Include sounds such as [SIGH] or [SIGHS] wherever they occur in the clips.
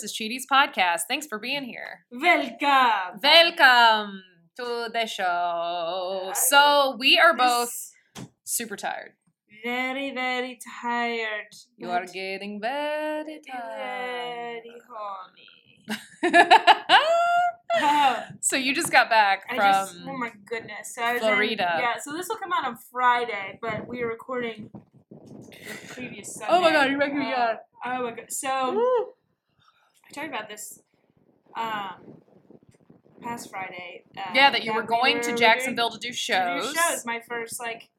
this is Cheaties Podcast. Thanks for being here. Welcome. Welcome to the show. So we are both super tired. very, very tired. You are getting very tired. very horny. Oh, [LAUGHS] so you just got back I from just, oh my goodness. So I was in- Florida. yeah, so this will come out on Friday, but we are recording the previous Sunday. Oh my God, you're making me Uh. Oh my god. So I talked about this um past Friday. Uh, yeah that you were we going were to doing- Jacksonville to do to do shows. shows. My first like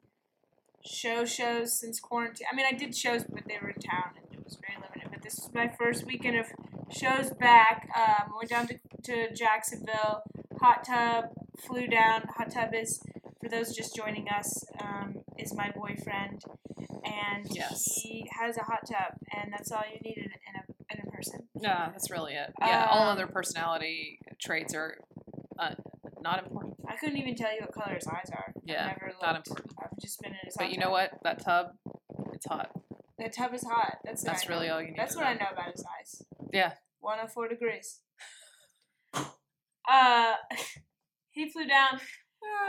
show shows since quarantine. I mean, I did shows, but they were in town and it was very limited. But this is my first weekend of shows back. Um, went down to, to Jacksonville. Hot tub flew down. Hot tub is for those just joining us. Um, is my boyfriend, and Yes. he has a hot tub, and that's all you need in, in a in a person. Yeah, that's really it. Yeah, all Um, other personality traits are uh, not important. I couldn't even tell you what color his eyes are. I've Yeah, never not looked. important. I've just been in his. But hot you know tub. what? That tub, it's hot. The tub is hot. That's what That's know. really all you need That's to what I know. about his eyes. Yeah. 104 degrees. [LAUGHS] Uh, [LAUGHS] he flew down.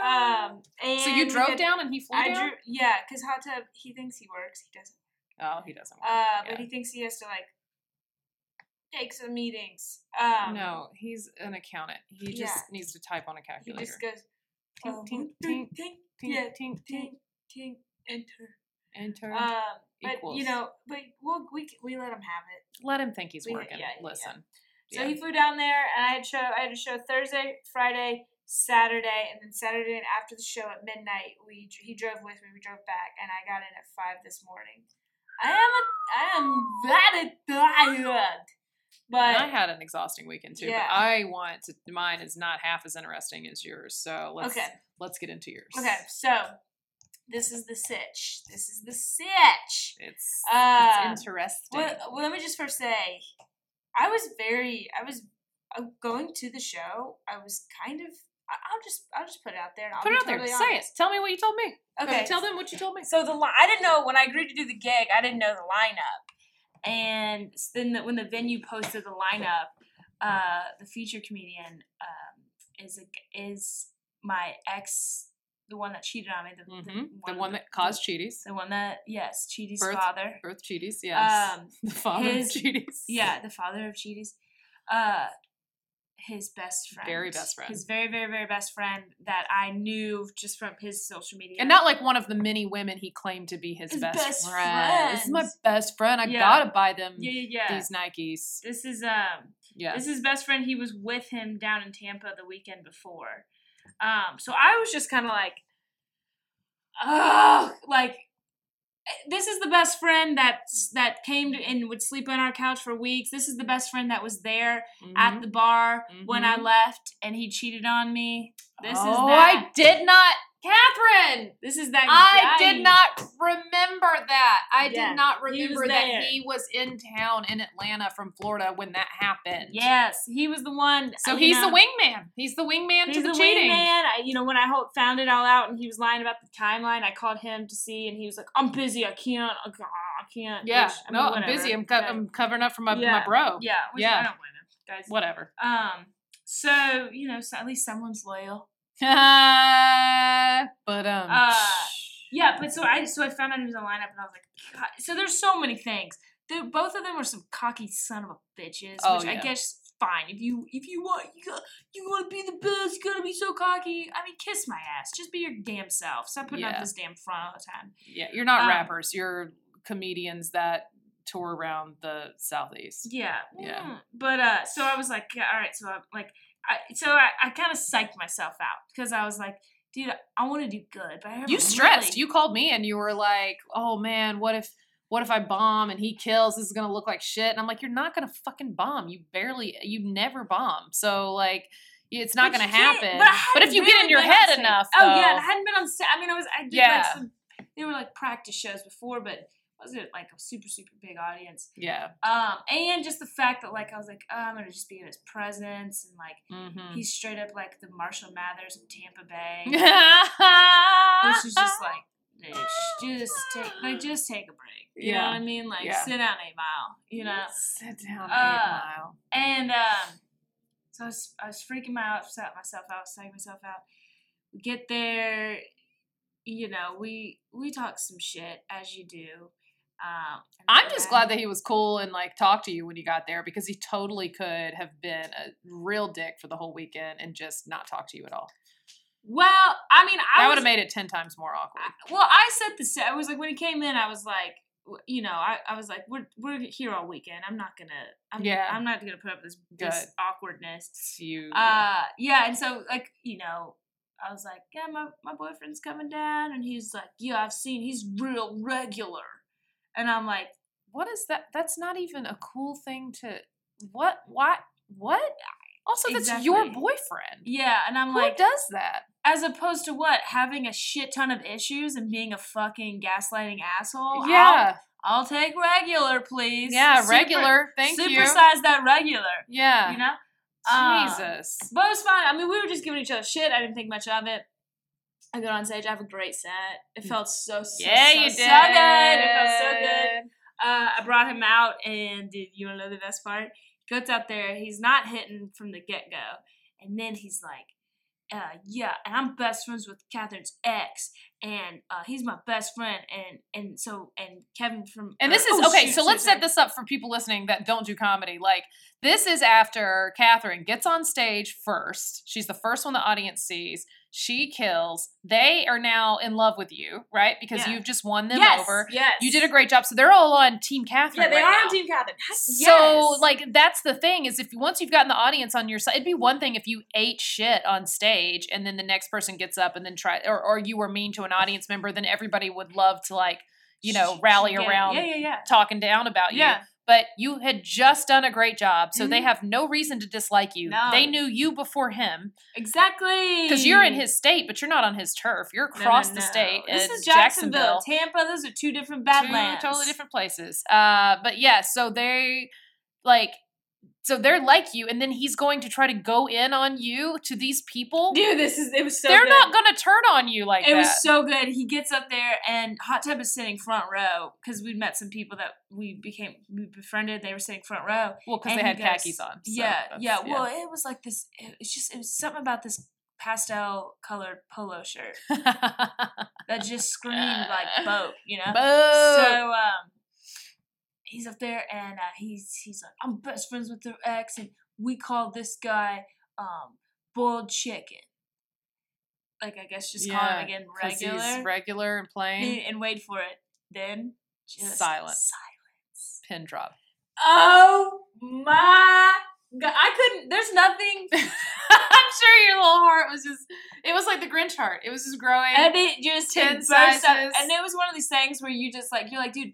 Um, and so you drove down and he flew I down. drew. Yeah, because hot tub. He thinks he works. He doesn't. Oh, he doesn't. Work. Uh, yeah. but he thinks he has to like take some meetings. Um, no, he's an accountant. He just yeah. needs to type on a calculator. He just goes. Tink, oh, tink, tink, tink, tink, Tink, yeah, tink, tink, enter. enter. Um, but equals. you know, but we'll, we we let him have it. Let him think he's we- working. yeah, yeah, Listen. So Yeah. he flew down there, and I had show. I had a show Thursday, Friday, Saturday, and then Saturday. And after the show at midnight, we he drove with me. We drove back, and I got in at five this morning. I am a, I am very tired, but And I had an exhausting weekend too. Yeah. But I want to. Mine is not half as interesting as yours. So let's Okay. let's get into yours. okay. So this is the sitch. This is the sitch. It's Uh, it's interesting. Well, well, let me just first say, I was very, I was uh, going to the show. I was kind of. I- I'll just, I'll just put it out there. And I'll Put it out there. totally Say it. Tell me what you told me. Okay. Tell them what you told me. So the li- I didn't know when I agreed to do the gig. I didn't know the lineup, and then the, when the venue posted the lineup, uh, the feature comedian um, is a, is my ex, the one that cheated on me, the, hmm The one that caused cheaties. the one that yes, Cheaty's Birth- father. Birth cheaties. Yes. Um, [LAUGHS] the father his- of cheaties. yeah, the father of Cheaties. Uh, his best friend. Very best friend. His very, very, very best friend that I knew just from his social media. And not like one of the many women he claimed to be his, His best, best friend. This is my best friend. I Yeah. gotta buy them yeah, yeah, yeah. these Nikes. This is um Yeah. This is best friend. He was with him down in Tampa the weekend before. Um, so I was just kind of like, oh, like this is the best friend that that came to, and would sleep on our couch for weeks. This is the best friend that was there at Mhm. the bar when I Mhm. left and he cheated on me. This oh, is I did not, Catherine. This is that. I guy. did not remember that. I Yeah, did not he remember that he was in town in Atlanta from Florida when that happened. Yes, he was the one. So he's know, the wingman. He's the wingman He's to the, the cheating. wingman. I, you know, when I found it all out and he was lying about the timeline, I called him to see, and he was like, "I'm busy. I can't. I can't- Yeah. Which, I no, mean, I'm busy. I'm, co- I'm covering up for my, Yeah. my bro. Yeah. Which Yeah. I don't blame him, guys. Whatever. Um. So you know, so at least someone's loyal. [LAUGHS] but um. Uh, Yeah, but so I so I found out he was in the lineup, and I was like, God. so there's so many things. They're, both of them were some cocky son of a bitches, Oh, which I yeah. guess fine. If you if you want you got, you want to be the best, you gotta be so cocky. I mean, kiss my ass. Just be your damn self. Stop putting up this damn front all the time. yeah, you're not um, rappers. You're comedians that tour around the southeast. Yeah. Yeah. Mm. But uh, so I was like, all right. So I'm like, I so I, I kind of psyched myself out because I was like, dude, I want to do good, but I You stressed. really- You called me and you were like, "Oh man, what if what if I bomb and he kills? This is gonna look like shit. And I'm like, you're not gonna fucking bomb. You barely, you never bomb. So like, it's not But gonna happen. But, But if you get in your head enough, Oh yeah, I hadn't been on stage. I mean, I was. I did Yeah. like some. They were like practice shows before, but wasn't like a super super big audience. yeah. Um, and just the fact that like I was like, oh, I'm gonna just be in his presence, and like Mm-hmm. he's straight up like the Marshall Mathers of Tampa Bay. [LAUGHS] This is just like, bitch, just take like just take a break. You know Yeah. what I mean? Like Yeah. sit down eight mile. You know. sit down Uh, eight mile. And um, so I was, I was freaking out, set myself out, psyching myself out. We get there, you know, we we talk some shit as you do. Um, I'm just glad that he was cool and like talked to you when you got there because he totally could have been a real dick for the whole weekend and just not talk to you at all. Well, I mean, I would have made it ten times more awkward. Well, I said the sa- I was like when he came in, I was like, you know, I, I was like, we're we're here all weekend. I'm not gonna, I'm, Yeah. I'm not gonna put up this this awkwardness. It's you. Uh, yeah, and so like you know, I was like, yeah, my my boyfriend's coming down, and he's like, yeah, I've seen, he's real regular, and I'm like, what is that? That's not even a cool thing to. What? What? What? Also, that's your boyfriend. yeah, and I'm Who like, does that? as opposed to what having a shit ton of issues and being a fucking gaslighting asshole. I'll- yeah, I'll, take regular, please. yeah, Super- regular. Thank you. Supersize that regular. Yeah. You know. Uh, Jesus. But it was fine. I mean, we were just giving each other shit. I didn't think much of it. I got on stage. I have a great set. It felt so, so, yeah, so, you so good. It felt so good. Uh, I brought him out, and did you want to know the best part? Goes out there. He's not hitting from the get go, and then he's like, uh, "Yeah, and I'm best friends with Catherine's ex, and uh, he's my best friend, and and so and Kevin from And this is oh, okay. shoot, so let's set this up for people listening that don't do comedy. Like this is after Catherine gets on stage first. She's the first one the audience sees. She kills. They are now in love with you, right? Because Yeah. you've just won them yes, over. Yes, You did a great job. So they're all on Team Catherine. Yeah, they right are now. on Team Catherine. Heck, So like that's the thing is if once you've gotten the audience on your side, it'd be one thing if you ate shit on stage and then the next person gets up and then try or or you were mean to an audience member, then everybody would love to like you know rally it. around Yeah, yeah, yeah. talking down about you. But you had just done a great job, so they Mhm. have no reason to dislike you. No. They knew you before him Exactly. because you're in his state, but you're not on his turf. You're No, no, across the state. This is Jacksonville, Tampa. Those are two different badlands. two totally different places. Uh, but yeah, so they like, so they're like you, and then he's going to try to go in on you to these people. Dude, this is it was so. they're good. not going to turn on you like that. It that. was so good. He gets up there, and Hot Tub is sitting front row because we met some people that we became we befriended. They were sitting front row. well, because they had goes- khakis on. so yeah, that's- yeah. Well, it was like this. It, it's just it was something about this pastel colored polo shirt [LAUGHS] that just screamed like boat. You know. Boo! So um, he's up there and uh, he's he's like, I'm best friends with their ex, and we call this guy um boiled chicken. Like I guess just call him again regular. He's regular and plain. and, and wait for it. Then just Silence. Silence. Pin drop. Oh my god! I couldn't. There's nothing. [LAUGHS] I'm sure your little heart was just. It was like the Grinch heart. It was just growing. And it just Ten burst out. sizes. And it was one of these things where you just like you're like, dude.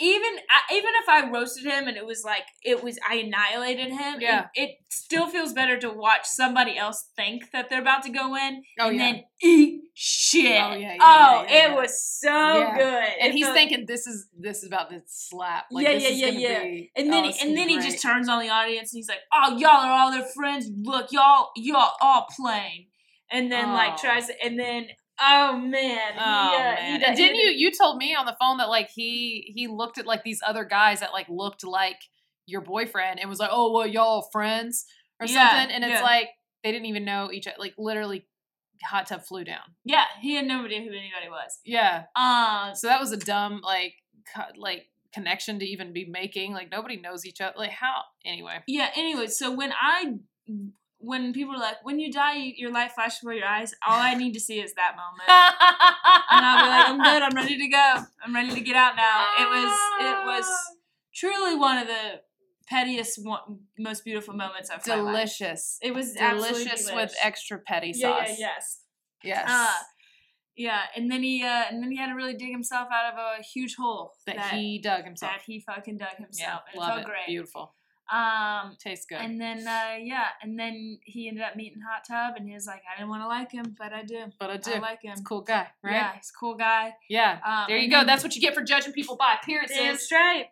Even even if I roasted him and it was like it was I annihilated him, Yeah. it, it still feels better to watch somebody else think that they're about to go in Oh, and yeah. then eat shit. Oh, yeah, yeah, Oh, it was so good. and It he's felt- thinking this is this is about to slap. Like, Yeah, this yeah, is yeah, yeah. Be, And then, oh, he, and then be he just turns on the audience and he's like, "Oh, y'all are all their friends. Look, y'all, y'all all playing." And then like tries to, and then oh man, Oh he, uh, man! he, didn't you? You told me on the phone that like he he looked at like these other guys that like looked like your boyfriend and was like, oh well, y'all friends or Yeah, something. And it's yeah. like they didn't even know each other. Like literally, hot tub flew down. Yeah, he had no idea who anybody was. Yeah. Um, So that was a dumb like co- like connection to even be making. Like nobody knows each other. Like how? Anyway. yeah. Anyway, so when I, when people are like, "When you die, you, your life flashes before your eyes," all I need to see is that moment. [LAUGHS] and I'll be like, I'm good. I'm ready to go. I'm ready to get out now. It was it was truly one of the pettiest, one, most beautiful moments life. delicious. It was delicious with extra petty sauce. yeah, yes. Yes. Uh, Yeah, and then he uh, and then he had to really dig himself out of a huge hole That, he dug himself. that he fucking dug yeah, himself. and it love felt it. great. Beautiful. Um, Tastes good. and then uh, yeah, and then he ended up meeting Hot Tub, and he was like, I didn't want to like him, but I do. but I do. I like him. Cool guy, right? Yeah, he's a cool guy. Yeah. Um, there you go. That's what you get for judging people by Damn appearances. straight.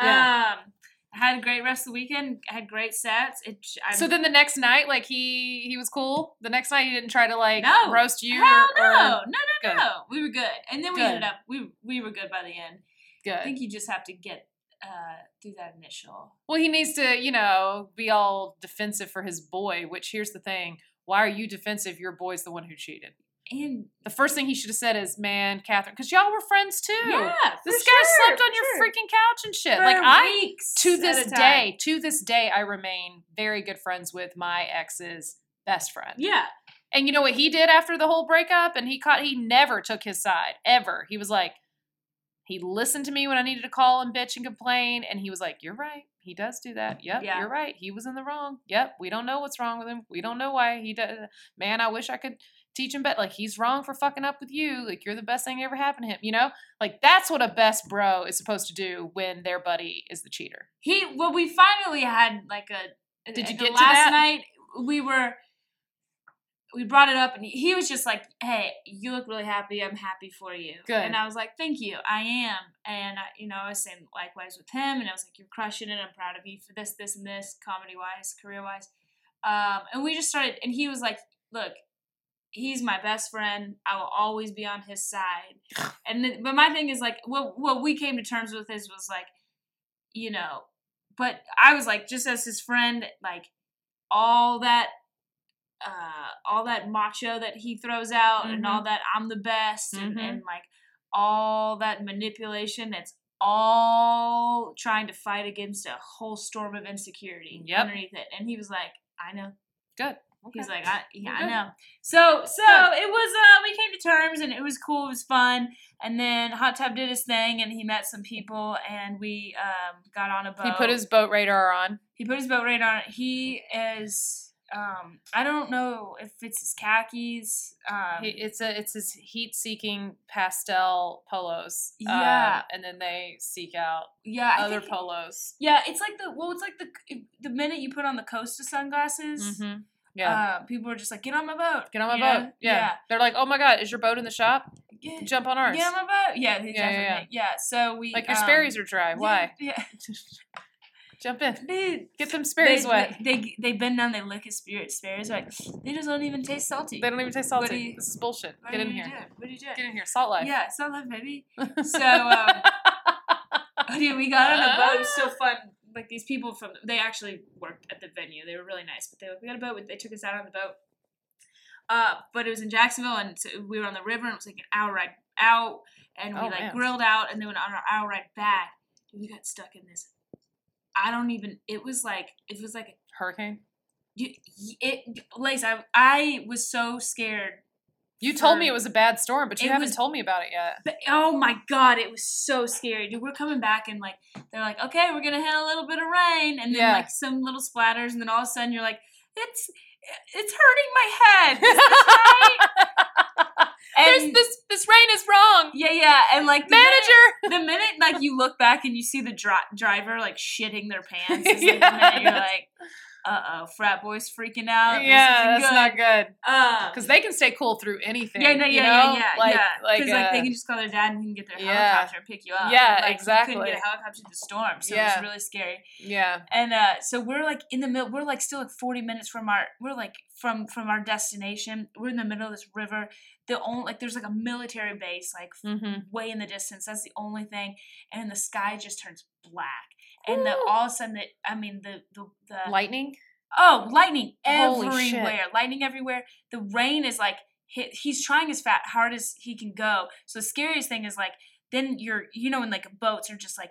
Yeah. Um, I had a great rest of the weekend. I had great sets. It. So then the next night, like he he was cool. The next night he didn't try to like No. roast you Hell or, no, or no, no, Good. no. We were good, and then we Good. ended up we we were good by the end. Good. I think you just have to get uh through that initial. Well, he needs to, you know, be all defensive for his boy. Which here's the thing: why are you defensive? Your boy's the one who cheated. And The first thing he should have said is, "Man, Catherine," because y'all were friends too. yeah, This guy sure, slept on your sure. freaking couch and shit. For like I, to this day, to this day, I remain very good friends with my ex's best friend. Yeah, And you know what he did after the whole breakup? And he caught he never took his side ever. He was like, he listened to me when I needed to call and bitch and complain, and he was like, "You're right. He does do that. Yep, Yeah. you're right. He was in the wrong. Yep, we don't know what's wrong with him. We don't know why he does. Man, I wish I could teach him better. Like he's wrong for fucking up with you. Like you're the best thing that ever happened to him. You know, like that's what a best bro is supposed to do when their buddy is the cheater. he. Well, we finally had like a. Did you get last night? We were. We brought it up, and he, was just like, "Hey, you look really happy. I'm happy for you." Good. And I was like, "Thank you. I am." And I, you know, I was saying likewise with him, and I was like, "You're crushing it. I'm proud of you for this, this, and this, comedy wise, career wise." Um, and we just started, and he was like, "Look, he's my best friend. I will always be on his side." [SIGHS] And the, but my thing is like, what what we came to terms with is was like, you know, but I was like, just as his friend, like all that. Uh, all that macho that he throws out, and all that I'm the best, and, Mhm. and like all that manipulation. It's all trying to fight against a whole storm of insecurity Yep. underneath it. And he was like, I know. Good. He's like, I, yeah, I know. So, so it was. Uh, we came to terms, and it was cool. It was fun. And then Hot Tub did his thing, and he met some people, and we um, got on a boat. He put his boat radar on. he put his boat radar. on. He is. Um, I don't know if it's his khakis. Um, it's a it's his heat seeking pastel polos. um, Yeah. and then they seek out yeah, I other think- polos. Yeah, it's like the well, it's like the the minute you put on the Costa sunglasses, hmm Yeah. uh, people are just like, "Get on my boat, Get on my you boat. know? Yeah. They're like, oh my god, is your boat in the shop? get, Jump on ours. get on my boat." Yeah, they Yeah, yeah. Yeah, So we like your um, Sperry's are dry. Why? Yeah, [LAUGHS] Jump in. Dude, Get them they, Sperry's wet. They they bend down, they lick his spirit. Sperry's like they just don't even taste salty. They don't even taste salty. you- this is bullshit. Get in here. doing? What are you doing? Get in here. Salt life. Yeah, salt life, baby. [LAUGHS] So um, dude, we got on a boat. It was so fun. Like these people from they actually worked at the venue. They were really nice. But they we got a boat. They took us out on the boat. Uh, but it was in Jacksonville, and so we were on the river. and It was like an hour ride out, and we Oh, like man. grilled out, and then on our hour ride back, we got stuck in this. I don't even. It was like it was like a Hurricane. you, it. Lace, I I was so scared You told for- me it was a bad storm, but you haven't was- told me about it yet. But oh my god, it was so scary. Dude, we're coming back and like they're like, okay, we're gonna hit a little bit of rain, and then Yeah. like some little splatters, and then all of a sudden you're like, it's it's hurting my head. Right? [LAUGHS] There's this this rain is wrong. yeah, yeah, and like the Manager. Minute, [LAUGHS] the minute like you look back and you see the dri- driver like shitting their [LAUGHS] pants, is, like, the minute you're like, uh oh, frat boys freaking out. This yeah, that's not good. Uh, Because they can stay cool through anything. yeah, no, you yeah, know? yeah, yeah, like, yeah. Like, Because like, uh, they can just call their dad and he can get their yeah. helicopter and pick you up. Yeah, like, You exactly. couldn't get a helicopter in the storm, so it was really scary. yeah. And uh, so we're like in the middle. We're like still like forty minutes from our. We're like from from our destination. We're in the middle of this river. The only like there's like a military base like Mm-hmm. way in the distance. That's the only thing. And the sky just turns black. And the oh. all of a sudden, the, I mean the the the Lightning. Oh, lightning Holy everywhere! Lightning everywhere. The rain is like hit, he's trying as fat hard as he can go. So the scariest thing is like then you're you know when like boats are just like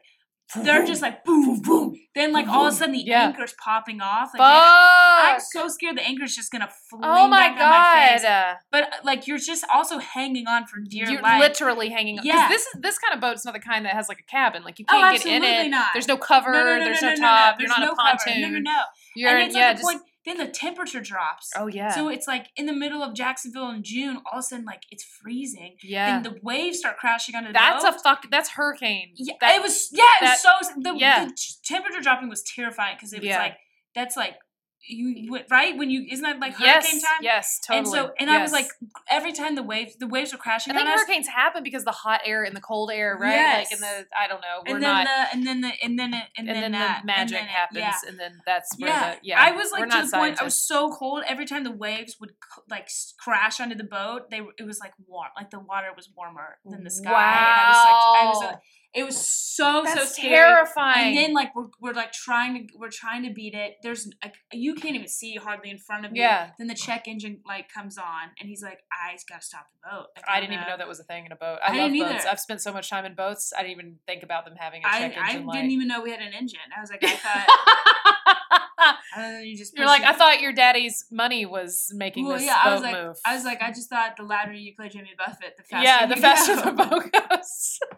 they're just like boom boom. Then like all of a sudden the Yeah. anchor's popping off. Like, I'm so scared the anchor's just gonna fling oh my on my god. But uh, like you're just also hanging on for dear You're life. literally hanging on. Yeah. This is this kind of boat's not the kind that has like a cabin. Like you Oh, can't get in it. not. There's no cover. no, no, no, there's no, top. no, You're there's not no a cover. pontoon. No, no, no. You're and in- it's yeah, like the just point then the temperature drops. Oh yeah. So it's like in the middle of Jacksonville in June, all of a sudden like it's freezing. yeah. Then the waves start crashing onto the That's a boat. fuck. That's hurricane. Yeah, That- it was yeah, it was so the, yeah. the temperature dropping was terrifying because it was Yeah. like that's like you right when you isn't that like yes. hurricane time? Yes. Totally. And so and I was like every time the waves the waves were crashing I think on us. hurricanes happen because the hot air and the cold air, right? Yes. Like in the I don't know. We're and then not. the and then the and then it, and, and, then, that, the magic and then it- happens, yeah. and then that's where yeah. the yeah. I was like to the point I was so cold every time the waves would like crash onto the boat. They it was like warm, like the water was warmer than the sky. And I was like, I was Wow. uh, it was so That's so scary. terrifying. And then like we're, we're like trying to we're trying to beat it. There's like you can't even see hardly in front of you. Yeah. Then the check engine light comes on and he's like, I gotta stop the boat. I I'm didn't even know that was a thing in a boat. I I, love didn't boats. either. I've spent so much time in boats. I didn't even think about them having a I, check I engine light. didn't even know we had an engine. I was like, I [LAUGHS] thought. you just You're like, it. I thought your daddy's money was making Well, this yeah, boat I was like, move. I was like, I just thought the louder you play Jimmy Buffett, the faster. yeah, the faster go. the [LAUGHS] boat goes. [LAUGHS]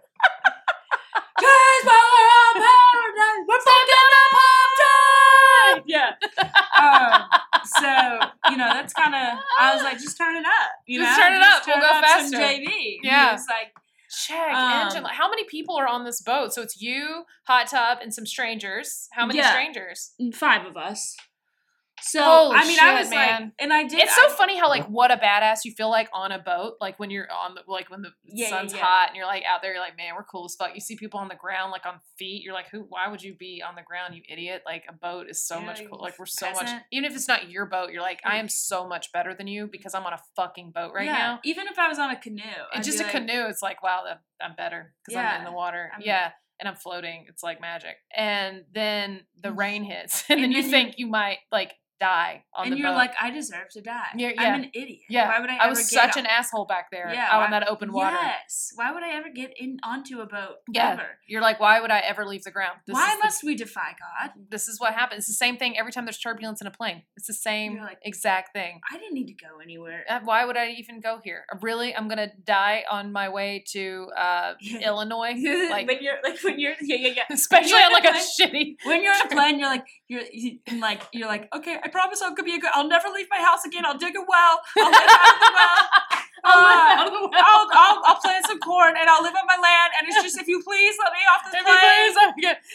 Paradise, we're fucking up time. Yeah. Um, so you know that's kind of. I was like, just turn it up. You Just know, turn it up, we'll turn go up faster. JV. Yeah. It's like, Check Um, engine. How many people are on this boat? So it's you, hot tub, and some strangers. How many Yeah. strangers? five of us. So Holy I mean, I was man. like, and I did. It's so I- funny how like what a badass you feel like on a boat, like when you're on the like when the Yeah, yeah, sun's yeah. hot and you're like out there, you're like, man, we're cool as fuck. You see people on the ground like on feet, you're like, who? Why would you be on the ground, you idiot? Like a boat is so Yeah, much cool. Like we're so much, even if it's not your boat, you're like, I am so much better than you because I'm on a fucking boat right yeah, now. Even if I was on a canoe, And I'd just a like, canoe, it's like, wow, I'm better because I'm in the water. I'm- yeah. And I'm floating. It's like magic. And then the mm. rain hits, [LAUGHS] and, And then you then you- think you might like die on and the you're boat. like, I deserve to die. Yeah, yeah. I'm an idiot. Yeah, Why would I? I ever was such on- an asshole back there Yeah, out why- on that open water. Yes. Why would I ever get in onto a boat? Yeah. Ever? You're like, why would I ever leave the ground? This Why is the- must we defy God? this is what happens. It's the same thing every time there's turbulence in a plane. It's the same like- exact thing. I didn't need to go anywhere. Uh, Why would I even go here? Uh, Really, I'm gonna die on my way to uh, Illinois, [LAUGHS] like when you're like when you're yeah yeah yeah. [LAUGHS] especially on like a a shitty. When you're on a [LAUGHS] plane, you're like you're you, like you're like okay. I promise I'll be a good. I'll never leave my house again. I'll dig a well. I'll live out of the well. [LAUGHS] I'll Uh, out of the well. I'll, I'll, I'll plant some corn and I'll live on my land. And it's just if you please let me off this If plane. please, I'm.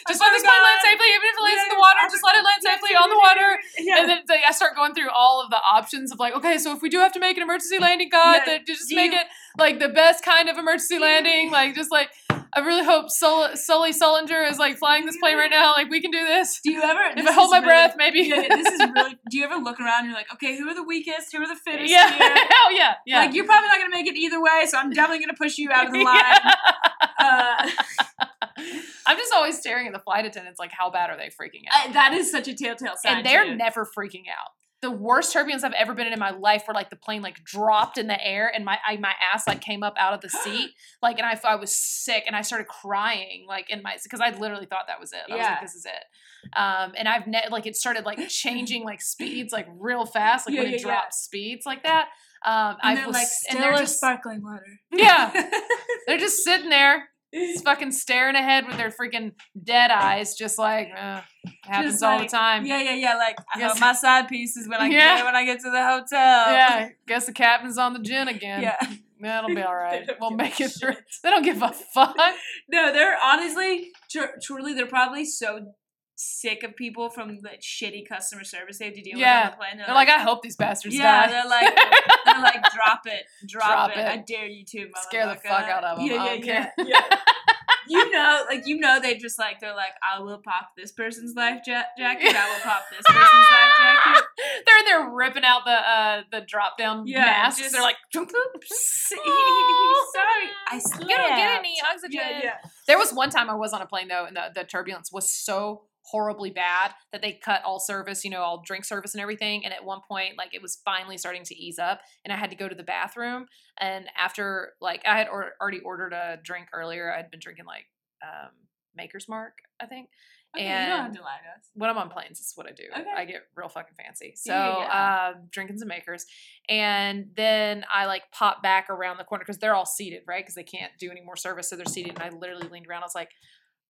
Just let this plane land safely, even if it lands in the water. Just let it land yeah, safely on the water. Yeah. And then like, I start going through all of the options of like, okay, so if we do have to make an emergency landing, God, Yeah, that just make you- it like the best kind of emergency landing. Like, just like, I really hope Sul- Sully Sullinger is like flying this plane right now. Like, we can do this. Do you ever? If I hold my really- breath, maybe. Yeah, yeah, this is [LAUGHS] really. Do you ever look around? and You're like, okay, who are the weakest? Who are the fittest? yeah. Here? Hell [LAUGHS] yeah. Yeah. Like you're probably not gonna make it either way, so I'm definitely gonna push you out of the [LAUGHS] line. Uh, I'm just always staring at the flight attendants, like, how bad are they freaking out? I- that is such a telltale sign. and they're too. never freaking out. The worst turbulence I've ever been in in my life, where like the plane like dropped in the air and my I, my ass like came up out of the [GASPS] seat, like, and I, I was sick and I started crying like in my because I literally thought that was it. I was Yeah. like, this is it. Um, and I've ne- like it started like changing like speeds like real fast, like Yeah, when yeah, it drops speeds like that. Um, and I was like and they're just sparkling water. yeah, [LAUGHS] they're just sitting there, just [LAUGHS] fucking staring ahead with their freaking dead eyes, just like uh, happens Just all the time. Yeah, yeah, yeah. Like Yes. my side pieces when I Yeah. get when I get to the hotel. Yeah, [LAUGHS] guess the captain's on the gin again. Yeah. That'll be [LAUGHS] all right. We'll make it through. They don't give a fuck. No, they're honestly, tr- truly, they're probably so sick of people from the shitty customer service they have to deal Yeah. with on the plane. They're like, I hope these bastards yeah, die. they're like, they're like, [LAUGHS] drop it, drop, Drop it. it. I dare you to. Scare the fuck out of 'em. Yeah, yeah, yeah, yeah. you know, like you know, they just like they're like, I will pop this person's life ja- jacket. I will pop this person's life jacket. [LAUGHS] They're in there ripping out the uh, the drop down Yeah, masks. just- They're like, [LAUGHS] Sorry, I slept. you don't get any oxygen. Yeah, yeah. There was one time I was on a plane though, and the, the turbulence was so horribly bad that they cut all service, you know, all drink service and everything. And at one point, like it was finally starting to ease up, and I had to go to the bathroom. And after, like, I had or- already ordered a drink earlier. I'd been drinking like um, Maker's Mark, I think. Okay, you don't have And- to lie to us. when I'm on planes, this is what I do. Okay. I get real fucking fancy. So, Yeah, um, drinking some makers, and then I like pop back around the corner because they're all seated, right? Because they can't do any more service, so they're seated. And I literally leaned around. I was like,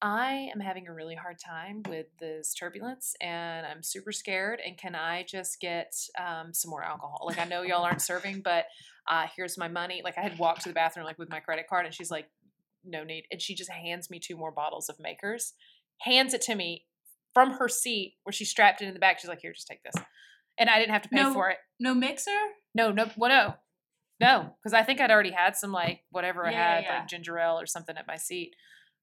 I am having a really hard time with this turbulence and I'm super scared. And can I just get um, some more alcohol? Like, I know y'all aren't serving, but uh, here's my money. Like, I had walked to the bathroom, like, with my credit card, and she's like, no need. And she just hands me two more bottles of Makers, hands it to me from her seat where she strapped it in the back. She's like, here, just take this. And I didn't have to pay No. for it. No mixer? No, no, well, no, no, because I think I'd already had some like whatever I Yeah, yeah, had, yeah. like ginger ale or something at my seat.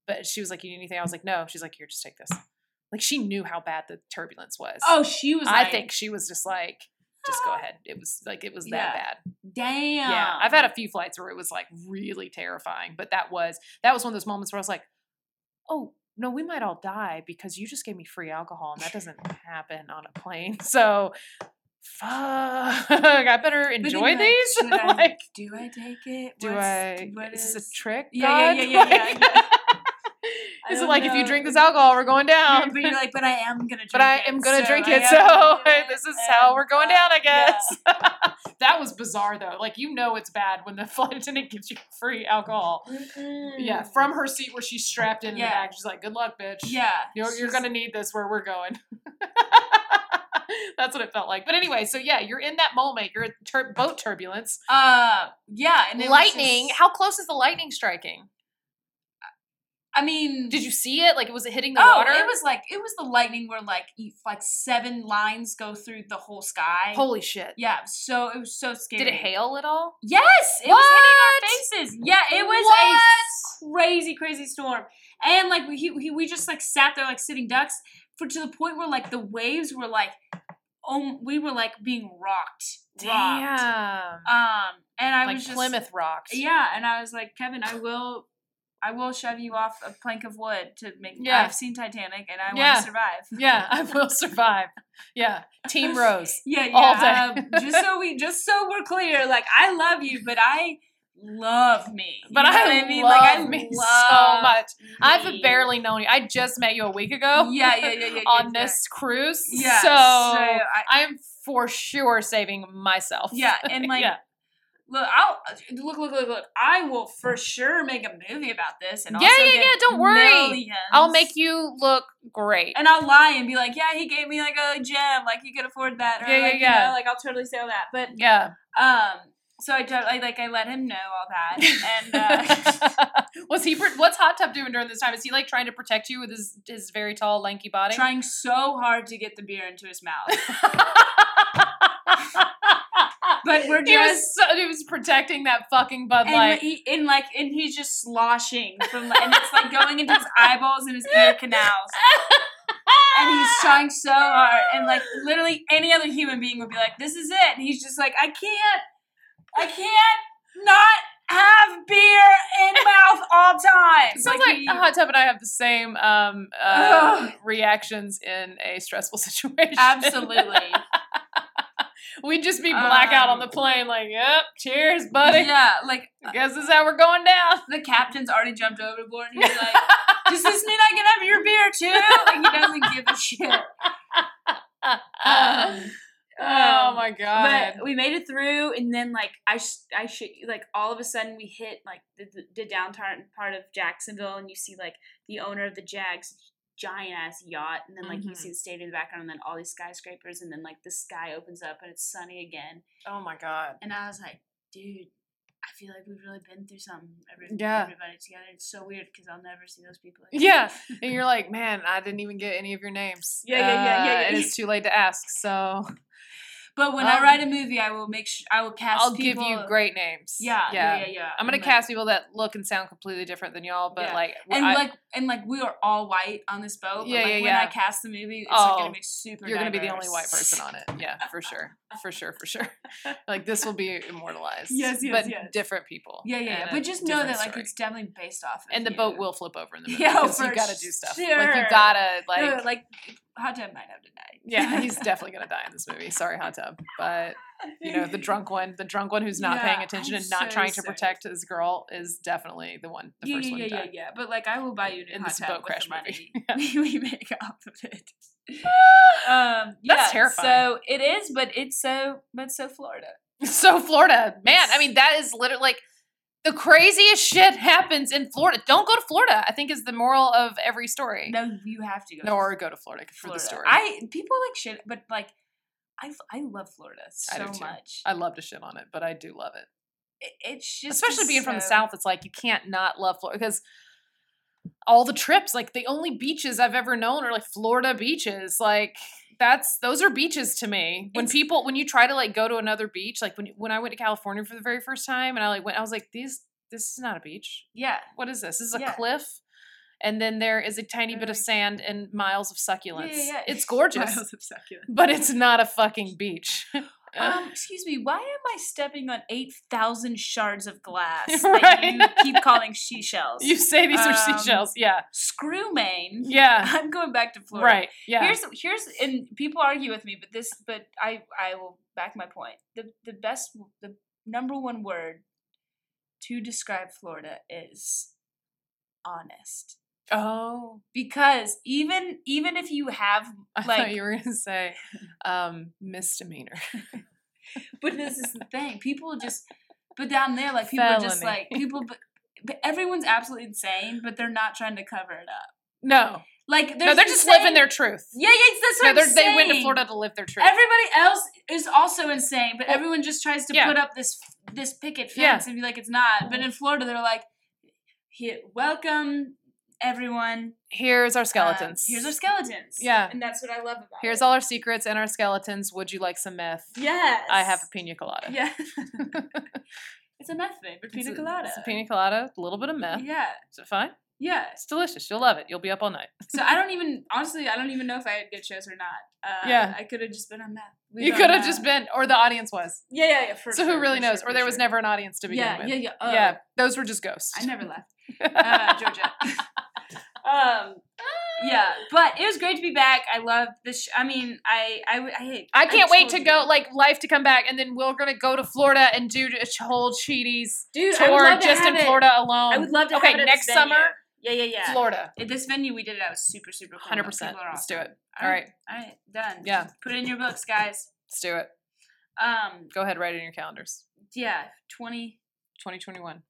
But she was like, "You need anything?" I was like, "No." She's like, "Here, just take this." Like she knew how bad the turbulence was. Oh, she was I like, think she was just like, "Just go [GASPS] ahead." It was like it was that Yeah. bad. damn. Yeah, I've had a few flights where it was like really terrifying, but that was that was one of those moments where I was like, "Oh." No, we might all die because you just gave me free alcohol, and that doesn't [LAUGHS] happen on a plane. [LAUGHS] So, fuck, I better enjoy like, these. should [LAUGHS] I- like, do I take it? do What's- I? what is this a trick? Yeah, yeah, yeah, yeah, yeah, Like- yeah. I is it like if you drink this alcohol, we're going down? but you're like, but I am gonna drink it. But I am gonna so drink I it, so [LAUGHS] it, this is how we're going uh, down, I yeah. guess. [LAUGHS] that was bizarre though. Like you know it's bad when the [LAUGHS] flight attendant gives you free alcohol. Yeah, from her seat where she's strapped in, Yeah. the back. She's like, "Good luck, bitch. Yeah. you're, you're gonna need this where we're going." That's what it felt like. But anyway, so yeah, you're in that moment. You're at tur- boat turbulence, Uh, yeah, and lightning. just- How close is the lightning striking? I mean, Did you see it? Like, was it hitting the oh, water? it was like it was the lightning where like like seven lines go through the whole sky. Holy shit! yeah, so it was so scary. Did it hail at all? Yes, it was hitting our faces. Yeah, it was a crazy, crazy storm. And like we he, he, we just like sat there like sitting ducks for to the point where like the waves were like, oh we were like being rocked, rocked. Damn. Um, and I like was just Plymouth rocked. Yeah, and I was like, Kevin, I will. I will shove you off a plank of wood to make. Yeah. I've seen Titanic, and I Yeah. want to survive. [LAUGHS] Yeah, I will survive. Yeah, Team [LAUGHS] Rose. Yeah, yeah. All day. um, just so we, just so we're clear, like I love you, but I love me. You But know I, I mean, love like I me so much. I've barely known you. I just met you a week ago. Yeah, yeah, yeah, yeah. [LAUGHS] on yeah. this cruise. Yeah. So, I, I am for sure saving myself. yeah, and like. yeah. Look, I'll look, look, look, look. I will for sure make a movie about this, and Yeah, also yeah, yeah, don't worry. millions. I'll make you look great. And I'll lie and be like, yeah, he gave me like a gem, like he could afford that, or Yeah, yeah, like yeah. you know, like I'll totally say all that. But yeah. um, so I totally like I let him know all that, and uh, [LAUGHS] Was he? What's Hot Tub doing during this time? Is he like trying to protect you with his his very tall, lanky body? trying so hard to get the beer into his mouth. [LAUGHS] [LAUGHS] But we're he was just so, he was protecting that fucking Bud and Light. he and like and he's just sloshing from and it's like going into his eyeballs and his ear canals. And he's [LAUGHS] trying so hard, and like literally any other human being would be like, "This is it." And he's just like, "I can't, I can't not have beer in [LAUGHS] mouth all time." It sounds like, he- Hot Tub and I have the same um, uh, reactions in a stressful situation. absolutely, We'd just be blackout on Um, the plane, like, yep, cheers, buddy. yeah. Like I guess this is how we're going down. the captain's already jumped overboard, and he's like, [LAUGHS] "Does this mean I can have your beer too?" Like he doesn't give a shit. [LAUGHS] Um, oh um, my god. But we made it through, and then like I, sh- I you, like all of a sudden we hit like the, the downtown part of Jacksonville, and you see like the owner of the Jags giant ass yacht, and then like you Mhm. see the stadium in the background, and then all these skyscrapers, and then like the sky opens up and it's sunny again, oh my god. and I was like, dude. I feel like we've really been through something. Every, Yeah. everybody together. It's so weird because I'll never see those people. Again. Yeah, and you're [LAUGHS] like, man, I didn't even get any of your names. Yeah, yeah, yeah, yeah, Uh, yeah, And yeah. it's too late to ask, so But when I Um, write a movie, I will make sure I will cast. People. I'll people, give you great names. Yeah, yeah, yeah, yeah. I'm gonna and, like- cast people that look and sound completely different than y'all, but Yeah. like, and I- like and like we are all white on this boat. But Yeah, like yeah, when yeah. I cast the movie, it's like Oh, gonna be super. you're gonna be the only white person on it. Yeah, for sure, for sure, for sure. [LAUGHS] Like this will be immortalized. Yes, yes, but yes. different people. Yeah, yeah, yeah. But just know that like story. it's definitely based off. Of and the you. boat will flip over in the [LAUGHS] movie Yeah, because you gotta do stuff. Sure. Like you gotta like. No, like Hot Tub might have to die. yeah, [LAUGHS] he's definitely gonna die in this movie. Sorry, Hot Tub, but you know the [LAUGHS] drunk one, the drunk one who's not Yeah, paying attention I'm and not so trying to protect his girl is definitely the one, the yeah, first yeah, one yeah, to yeah, yeah. But like, I will buy you a new In hot this boat with crash the money movie. [LAUGHS] we make [LAUGHS] off of it. Um, That's yeah, terrifying. So it is, but it's so, but so Florida. So Florida, man. I mean, that is literally like the craziest shit happens in Florida. Don't go to Florida. I think is the moral of every story. No, you have to go. No, or go to Florida for the story. I people like shit, but like I I love Florida I so too. much. I love to shit on it, but I do love it. It- it's just Especially being from the South, it's like you can't not love Florida because all the trips, like the only beaches I've ever known are like Florida beaches. Like that's those are beaches to me. When It's- people when you try to like go to another beach, like when when I went to California for the very first time and I like went, I was like, these this is not a beach. Yeah, What is this? This is a Yeah. cliff. And then there is a tiny bit of sand and miles of succulents. yeah, yeah. It's [LAUGHS] gorgeous, Miles of succulent. but it's not a fucking beach. [LAUGHS] Um, excuse me, why am I stepping on eight thousand shards of glass Right. [LAUGHS] that you keep calling seashells? you say these are Um, seashells. Yeah. Screw Maine. Yeah. I'm going back to Florida. Right. Yeah. Here's here's and people argue with me, but this but I I will back my point. The the best the number one word to describe Florida is honest. Oh. Because even even if you have I like thought you were gonna say um misdemeanor. [LAUGHS] but this is the thing. People just but down there like people are just like people but, but everyone's absolutely insane, but they're not trying to cover it up. No. Like no, they're just living their truth. Yeah, yeah, that's No, what they're, I'm they went to. Florida to live their truth. Everybody else is also insane, but Well, everyone just tries to yeah. put up this this picket Yeah. fence and be like it's not. But in Florida, they're like, "Welcome, everyone. Here's our Uh, skeletons. here's our skeletons." Yeah. and that's what I love about Here's it. all our secrets and our skeletons. Would you like some meth? Yes, I have a pina colada. Yeah, [LAUGHS] [LAUGHS] it's a meth flavored It's pina a- colada. It's a pina colada, a little bit of meth. Yeah, Is it fine? yeah. It's delicious. You'll love it. You'll be up all night. So I don't even honestly, I don't even know if I had good shows or not. Uh, Yeah. I could have just been on meth. We You could have just been, or the audience was. Yeah, yeah, yeah. For so sure, who really knows? sure, or there was never an audience to begin Yeah, with. yeah, yeah. Oh, yeah, those were just ghosts. I never left. [LAUGHS] uh, Georgia. Um, yeah, but it was great to be back. I love this. Sh- I mean, I hate- I can't wait told to you. go, like, life to come back, and then we're gonna go to Florida and do a whole Cheaties dude. Tour to just in it. Florida alone. I would love to okay, have it at next summer, Yeah, yeah, yeah. Florida. At this venue we did it. I was super, super cool. Hundred percent. Let's do it. All right, All right, done. Yeah. Put it in your books, guys. let's do it. Um, Go ahead, write it in your calendars. yeah, twenty. 2021.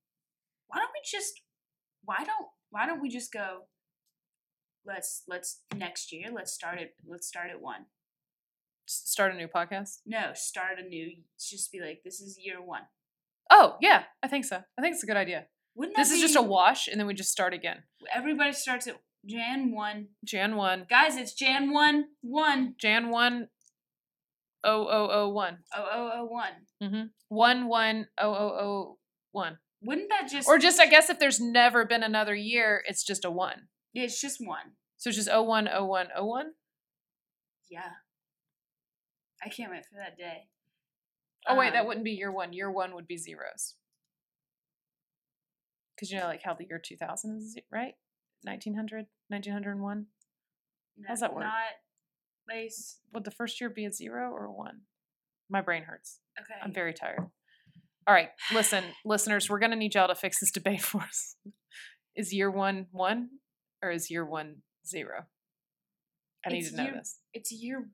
Why don't we just? Why don't? Why don't we just go? Let's let's next year. Let's start it. Let's start at one. Start a new podcast. No, start a new. Just be like, this is year one. Oh yeah, I think so. I think it's a good idea. Wouldn't that This is just a wash, and then we just start again. Everybody starts at Jan one. Jan one, Guys, it's Jan one one Jan one, oh oh oh one, oh oh oh one. mm-hmm. one one oh oh oh one. Wouldn't that just? Or just, I guess, if there's never been another year, it's just a one. Yeah, it's just one. So it's just oh one oh one oh one. Yeah. I can't wait for that day. Oh wait, that Um, wouldn't be year one. Year one would be zeros. Because you know, like how the year 2000 is, right? 1900, 1901. How's that work? Not lace. Would the first year be a zero or a one? My brain hurts. Okay. I'm very tired. All right, listen, listeners, we're gonna need y'all to fix this debate [LAUGHS] for us. Is year one one or is year one zero? I need It's to know year- this. It's year.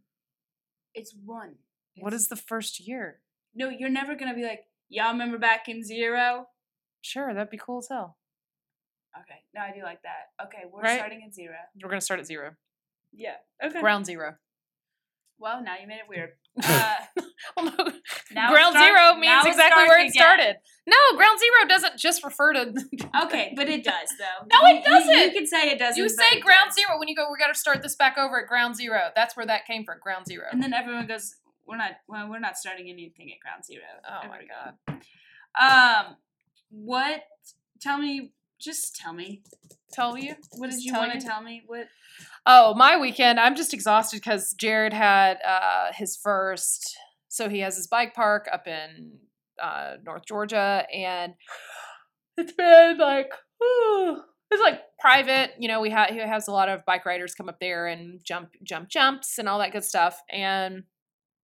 It's one. What It's- is the first year? No, you're never gonna be like, y'all remember back in zero? Sure, that'd be cool as hell. Okay, no, I do like that. Okay, we're Right? starting at zero. We're gonna start at zero. Yeah. Okay. Ground zero. well, now you made it weird. [LAUGHS] Uh, [LAUGHS] Well, no, Now ground starts- zero means exactly where it again. started. No, ground zero doesn't just refer to. [LAUGHS] okay, but it does though. No, it You- you- You, can say it doesn't. you say ground does. zero when you go. We got to start this back over at ground zero. That's where that came from. Ground zero. and then everyone goes, "We're not. Well, we're not starting anything at ground zero. Oh my god. Um, what? Tell me. Just tell me. tell you. What Just did you want to tell me? What? Oh, my weekend. I'm just exhausted because Jared had uh, his first. So he has his bike park up in uh, North Georgia, and [GASPS] it's been like it's like private. You know, we have he has a lot of bike riders come up there and jump jump jumps and all that good stuff. And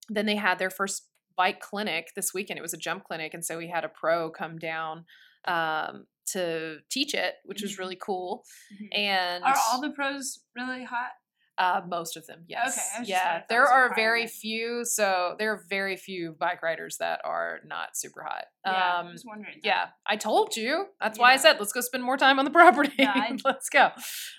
then they had their first bike clinic this weekend. It was a jump clinic, and so we had a pro come down um, to teach it, which was Mhm. really cool. Mhm. And Are all the pros really hot? Uh, most of them, yes. Okay, I yeah, wondering if that there are very few. So there are very few bike riders that are not super hot. Yeah, I um, was wondering. that. yeah, I told you. That's why I said let's go spend more time on the [LAUGHS] property. Yeah, I- [LAUGHS] let's go.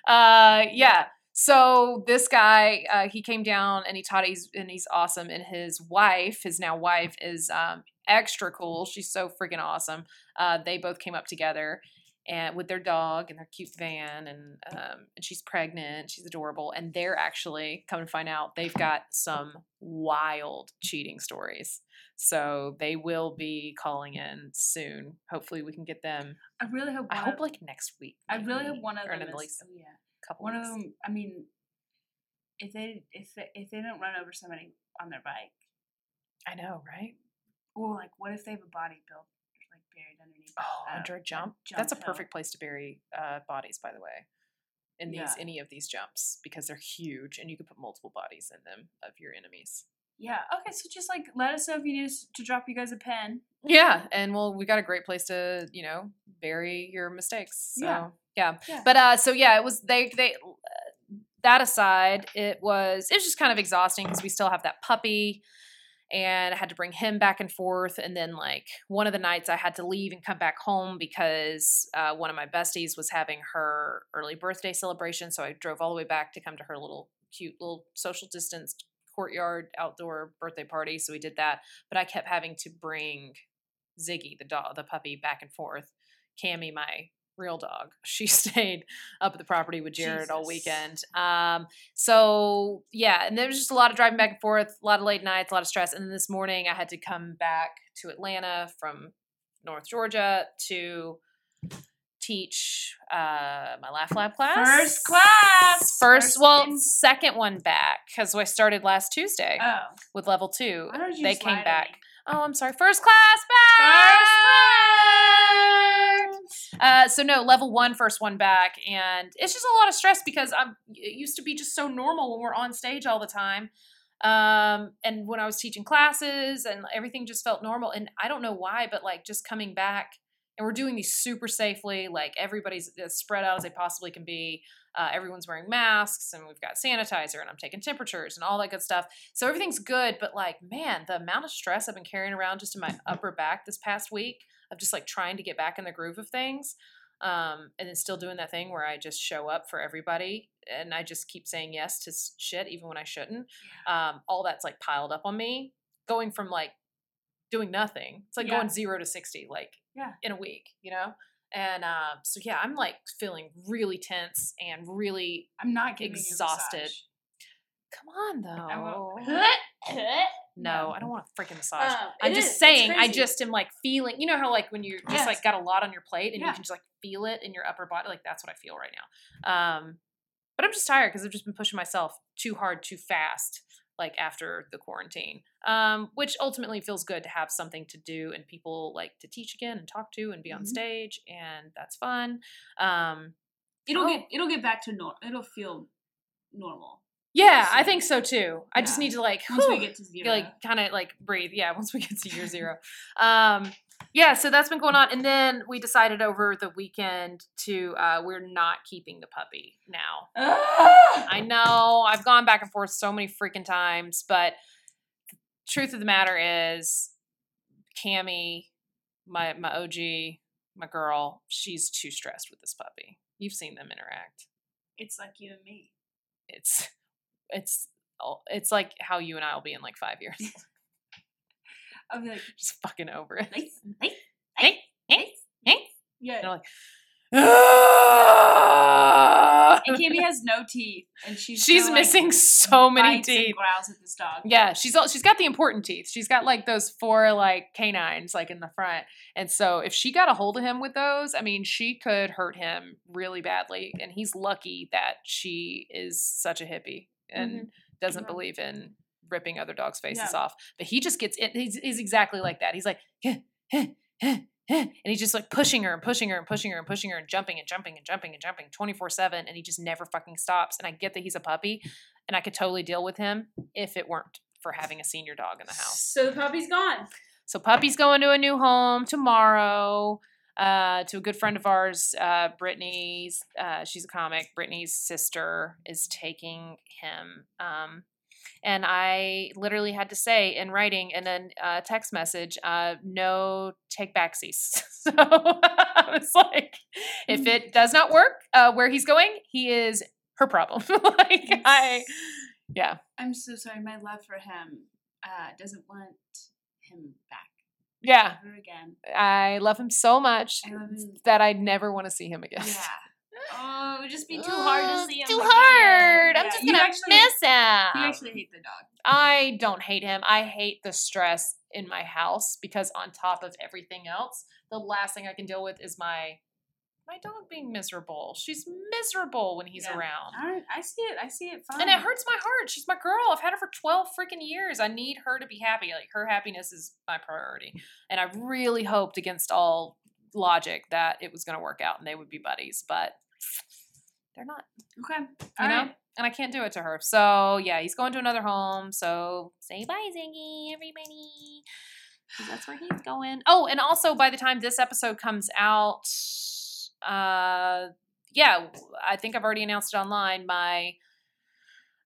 Uh, yeah. So this guy, uh, he came down and he taught. He's and he's awesome. And his wife, his now wife, is um, extra cool. She's so freaking awesome. Uh, they both came up together and with their dog and their cute van and um, and she's pregnant she's adorable and they're actually come to find out they've got some wild cheating stories so they will be calling in soon hopefully we can get them I really hope. i hope of, like next week I really hope one of them is. least oh, yeah. couple One of them. I mean, if they if they, if they don't run over somebody on their bike, i know right or like, what if they have a body built buried underneath? oh uh, under a a jump, that's a jump perfect place to bury uh, bodies by the way in these Yeah. any of these jumps because they're huge and you can put multiple bodies in them of your enemies Yeah. Okay. So just like let us know if you need us to drop you guys a pen. Yeah, and well, we got a great place to you know bury your mistakes. So Yeah. yeah, Yeah. but uh, so yeah, it was they they. Uh, that aside, it was it was just kind of exhausting because we still have that puppy, and I had to bring him back and forth. And then like one of the nights, I had to leave and come back home because uh, one of my besties was having her early birthday celebration. So I drove all the way back to come to her little cute little social distanced courtyard outdoor birthday party. So we did that, but I kept having to bring Ziggy, the dog, the puppy, back and forth. Cammy, my real dog, [LAUGHS] she stayed up at the property with Jared all weekend. Um, so yeah, and there was just a lot of driving back and forth, a lot of late nights, a lot of stress. And then this morning, I had to come back to Atlanta from North Georgia to teach uh, my Laugh Lab class. First class. First, well, in- second one back because I started last Tuesday oh. with level two. Why don't you They came back. me? Oh, I'm sorry. First class back. Uh, so no, level one, first one back, and it's just a lot of stress because I'm. It used to be just so normal when we're on stage all the time, um, and when I was teaching classes, and everything just felt normal. And I don't know why, but like just coming back, and we're doing these super safely. Like everybody's as spread out as they possibly can be. Uh, everyone's wearing masks, and we've got sanitizer, and I'm taking temperatures and all that good stuff. So everything's good, but like, man, the amount of stress I've been carrying around just in my upper back this past week of just like trying to get back in the groove of things. Um, and then still doing that thing where I just show up for everybody and I just keep saying yes to shit even when I shouldn't. Um, all that's like piled up on me, going from like doing nothing. It's like Yeah. going zero to 60, like Yeah. in a week, you know? And uh, so, yeah, I'm like feeling really tense and really I'm not giving Exhausted. You a massage. Come on, though. [LAUGHS] [LAUGHS] No, I don't want a freaking massage. Um, I'm just is, saying, I just am like feeling, you know how like when you just Yes. like got a lot on your plate and Yeah. you can just like feel it in your upper body, like that's what I feel right now. Um, but I'm just tired because I've just been pushing myself too hard, too fast, like after the quarantine. Um, which ultimately feels good to have something to do and people like to teach again and talk to and be on Mhm. stage, and that's fun. Um, It'll Oh. get it'll get back to normal. It'll feel normal yeah, I think so too. I just need to like once we [LAUGHS] get to zero. like kind of like breathe yeah once we get to year zero um yeah so that's been going on and then we decided over the weekend to uh we're not keeping the puppy now Ah! i know i've gone back and forth so many freaking times but truth of the matter is cami my my og my girl she's too stressed with this puppy you've seen them interact It's like you and me. it's it's oh, it's like how you and i will be in like five years [LAUGHS] I'll be like, [LAUGHS] just fucking over it nice, [LAUGHS] nice, hey. yeah. They're like, and Kimmy has no teeth, and she's she's still, like, missing so many teeth. growls at this dog. Yeah, she's all, she's got the important teeth. She's got like those four like canines like in the front, and so if she got a hold of him with those, I mean, she could hurt him really badly. And he's lucky that she is such a hippie and mm-hmm. doesn't Yeah. believe in ripping other dogs' faces Yeah. off. But he just gets it. He's, he's exactly like that. He's like, and he's just like pushing her and pushing her and pushing her and pushing her and jumping and jumping and jumping and jumping 24 7. And he just never fucking stops. And I get that he's a puppy and I could totally deal with him if it weren't for having a senior dog in the house. So the puppy's gone. So puppy's going to a new home tomorrow. Uh, to a good friend of ours, uh, Brittany's. Uh, she's a comic. Brittany's sister is taking him. Um, and I literally had to say in writing and then a uh, text message, uh, no take backsies. [LAUGHS] so I was like, if it [LAUGHS] does not work uh, where he's going, he is her problem. [LAUGHS] like I, yeah, I'm so sorry. My love for him uh, doesn't want him back yeah. ever again. I love him so much love him. that I'd never want to see him again. Yeah. Oh, it would just be too hard to see him. Too hard. I'm Yeah, just gonna actually, miss him. You actually hate the dog. I don't hate him. I hate the stress in my house because on top of everything else, the last thing I can deal with is my my dog being miserable. She's miserable when he's Yeah. around. I, I see it. I see it fine. And it hurts my heart. She's my girl. I've had her for 12 freaking years. I need her to be happy. Like her happiness is my priority. And I really hoped against all logic that it was going to work out and they would be buddies, but they're not Okay. you All know? right. And I can't do it to her. So yeah, he's going to another home. So say bye, Ziggy, everybody. that's where he's going. Oh, and also by the time this episode comes out, uh yeah, I think I've already announced it online. My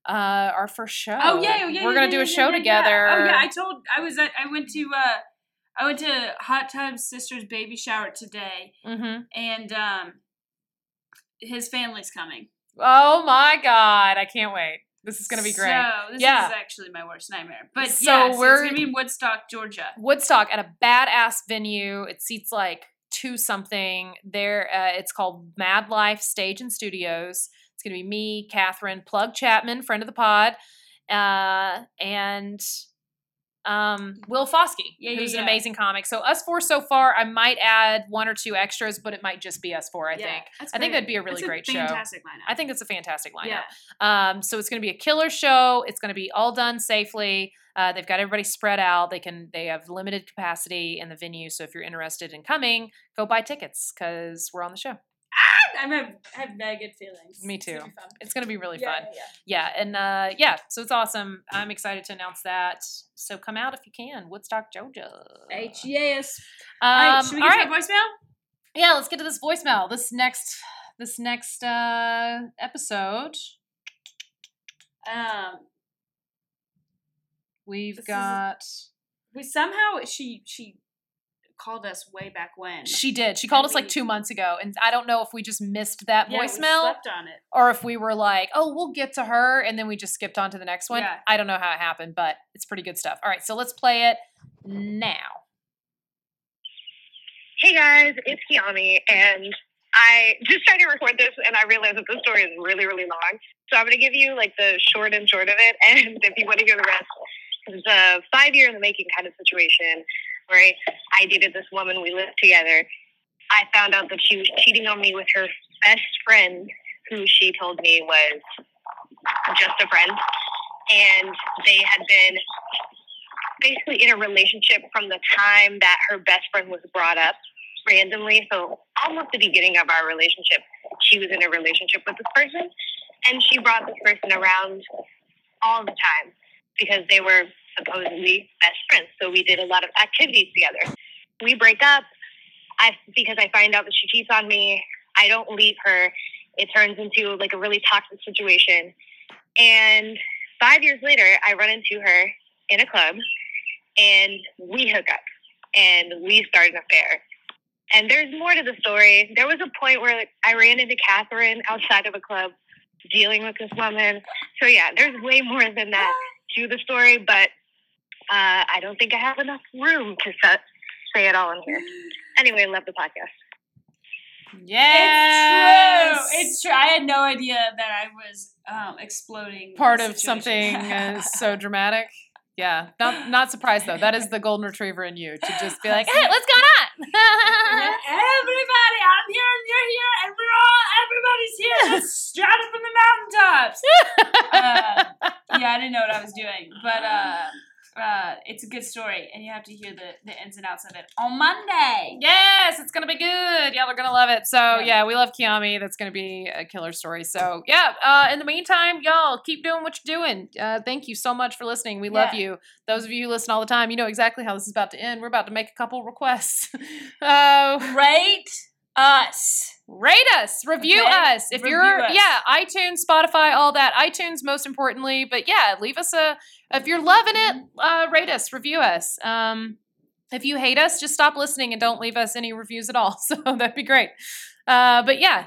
uh our first show. Oh yeah, oh, yeah. We're yeah, gonna yeah, do a show together. Oh yeah, I told. I was. At, I went to. uh I went to Hot Tub sister's baby shower today, mm-hmm. and um, his family's coming. Oh my god, I can't wait. This is gonna be great. So this Yeah. is actually my worst nightmare. But So yeah, so we're- it's gonna be in Woodstock, Georgia. Woodstock at a badass venue. It seats like two something. There, uh, it's called Mad Life Stage and Studios. It's gonna be me, Catherine, Plug Chapman, friend of the pod, uh, and um, Will Foskey, Yeah, yeah, who's an yeah. amazing comic. So us four so far. I might add one or two extras, but it might just be us four. I think. I think that'd be a really That's great show. Fantastic lineup. I think it's a fantastic lineup. Yeah. Um, so it's going to be a killer show. It's going to be all done safely. Uh, they've got everybody spread out. They can they have limited capacity in the venue. So if you're interested in coming, go buy tickets because we're on the show. [LAUGHS] I'm have, have very good feelings. Me It's gonna too. be. It's going to be really Yeah, fun. yeah, Yeah, and uh, yeah, so it's awesome. I'm excited to announce that. So come out if you can, Woodstock, JoJo. yeah. H yes. Um, all right, should we get right. to our voicemail? Yeah, let's get to this voicemail. This next this next uh, episode, Um, we've This is- got. we somehow she she called us way back when. She did. She called us like two months ago, and I don't know if we just missed that yeah, we voicemail slept on it. or if we were like, "Oh, we'll get to her," and then we just skipped on to the next one. Yeah. I don't know how it happened, but it's pretty good stuff. All right, so let's play it now. Hey guys, it's Kiami, and I just tried to record this, and I realized that the story is really, really long. So I'm going to give you like the short and short of it, [LAUGHS] and if you want to hear the rest, it's a five year in the making kind of situation where I, I dated this woman. We lived together. I found out that she was cheating on me with her best friend, who she told me was just a friend, and they had been basically in a relationship from the time that her best friend was brought up randomly. So almost the beginning of our relationship, she was in a relationship with this person, and she brought this person around all the time because they were supposedly best friends. So we did a lot of activities together. We break up. I because I find out that she cheats on me. I don't leave her. It turns into like a really toxic situation. And five years later, I run into her in a club, and we hook up, and we start an affair. And there's more to the story. There was a point where I ran into Catherine outside of a club dealing with this woman. So, yeah, there's way more than that to the story, but uh, I don't think I have enough room to set, say it all in here. Anyway, love the podcast. Yes, It's true. It's true. I had no idea that I was um, exploding. part of something uh, [LAUGHS] so dramatic. Yeah, not not surprised though. That is the golden retriever in you to just be like, "Hey, what's going on?" Everybody, I'm here and you're here, and we're all everybody's here. [LAUGHS] Let's strut up in the mountaintops. [LAUGHS] uh, yeah, I didn't know what I was doing, but uh, uh, it's a good story, and you have to hear the, the ins and outs of it on Monday. Yes, it's gonna be good. Y'all are gonna love it. So Yeah. yeah, we love Kiami. That's gonna be a killer story. So yeah. Uh, in the meantime, y'all keep doing what you're doing. Uh, thank you so much for listening. We love Yeah. you. Those of you who listen all the time, you know exactly how this is about to end. We're about to make a couple requests. [LAUGHS] uh, Rate us. rate us, review Okay? us. If Review you're us. yeah, iTunes, Spotify, all that. iTunes most importantly, but yeah, leave us a if you're loving it, uh, rate us, review us. Um, if you hate us, just stop listening and don't leave us any reviews at all. [LAUGHS] So that'd be great. Uh, but yeah,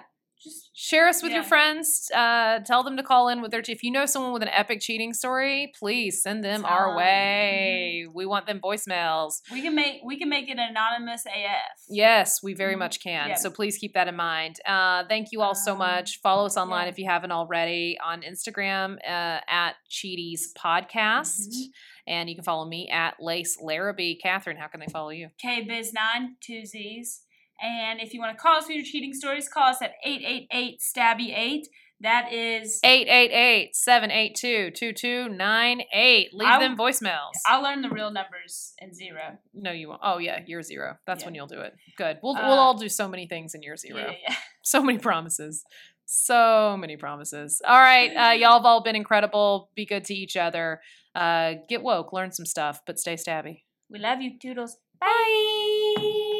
share us with your friends. Uh, tell them to call in with their. If you know someone with an epic cheating story, please send them Tell our 'em. way. We want them voicemails. we can make we can make it anonymous AF. Yes, we very Mhm. much can. Yeah. So please keep that in mind. Uh, thank you all so Um, much. Follow us online yeah. if you haven't already on Instagram uh, at Cheaties Podcast. Mhm. And you can follow me at Lace Larrabee. Catherine, how can they follow you? KBiz9, two Z's. And if you want to call us for your cheating stories, call us at 888 Stabby 8. That is 888 782 2298. Leave them voicemails. I'll learn the real numbers in zero. no, you won't. Oh, yeah, year zero. That's Yeah. when you'll do it. Good. We'll, Uh, we'll all do so many things in year zero. Yeah, yeah. [LAUGHS] So many promises. So many promises. All right. Uh, y'all have all been incredible. Be good to each other. Uh, get woke, learn some stuff, but stay stabby. We love you, Toodles. Bye.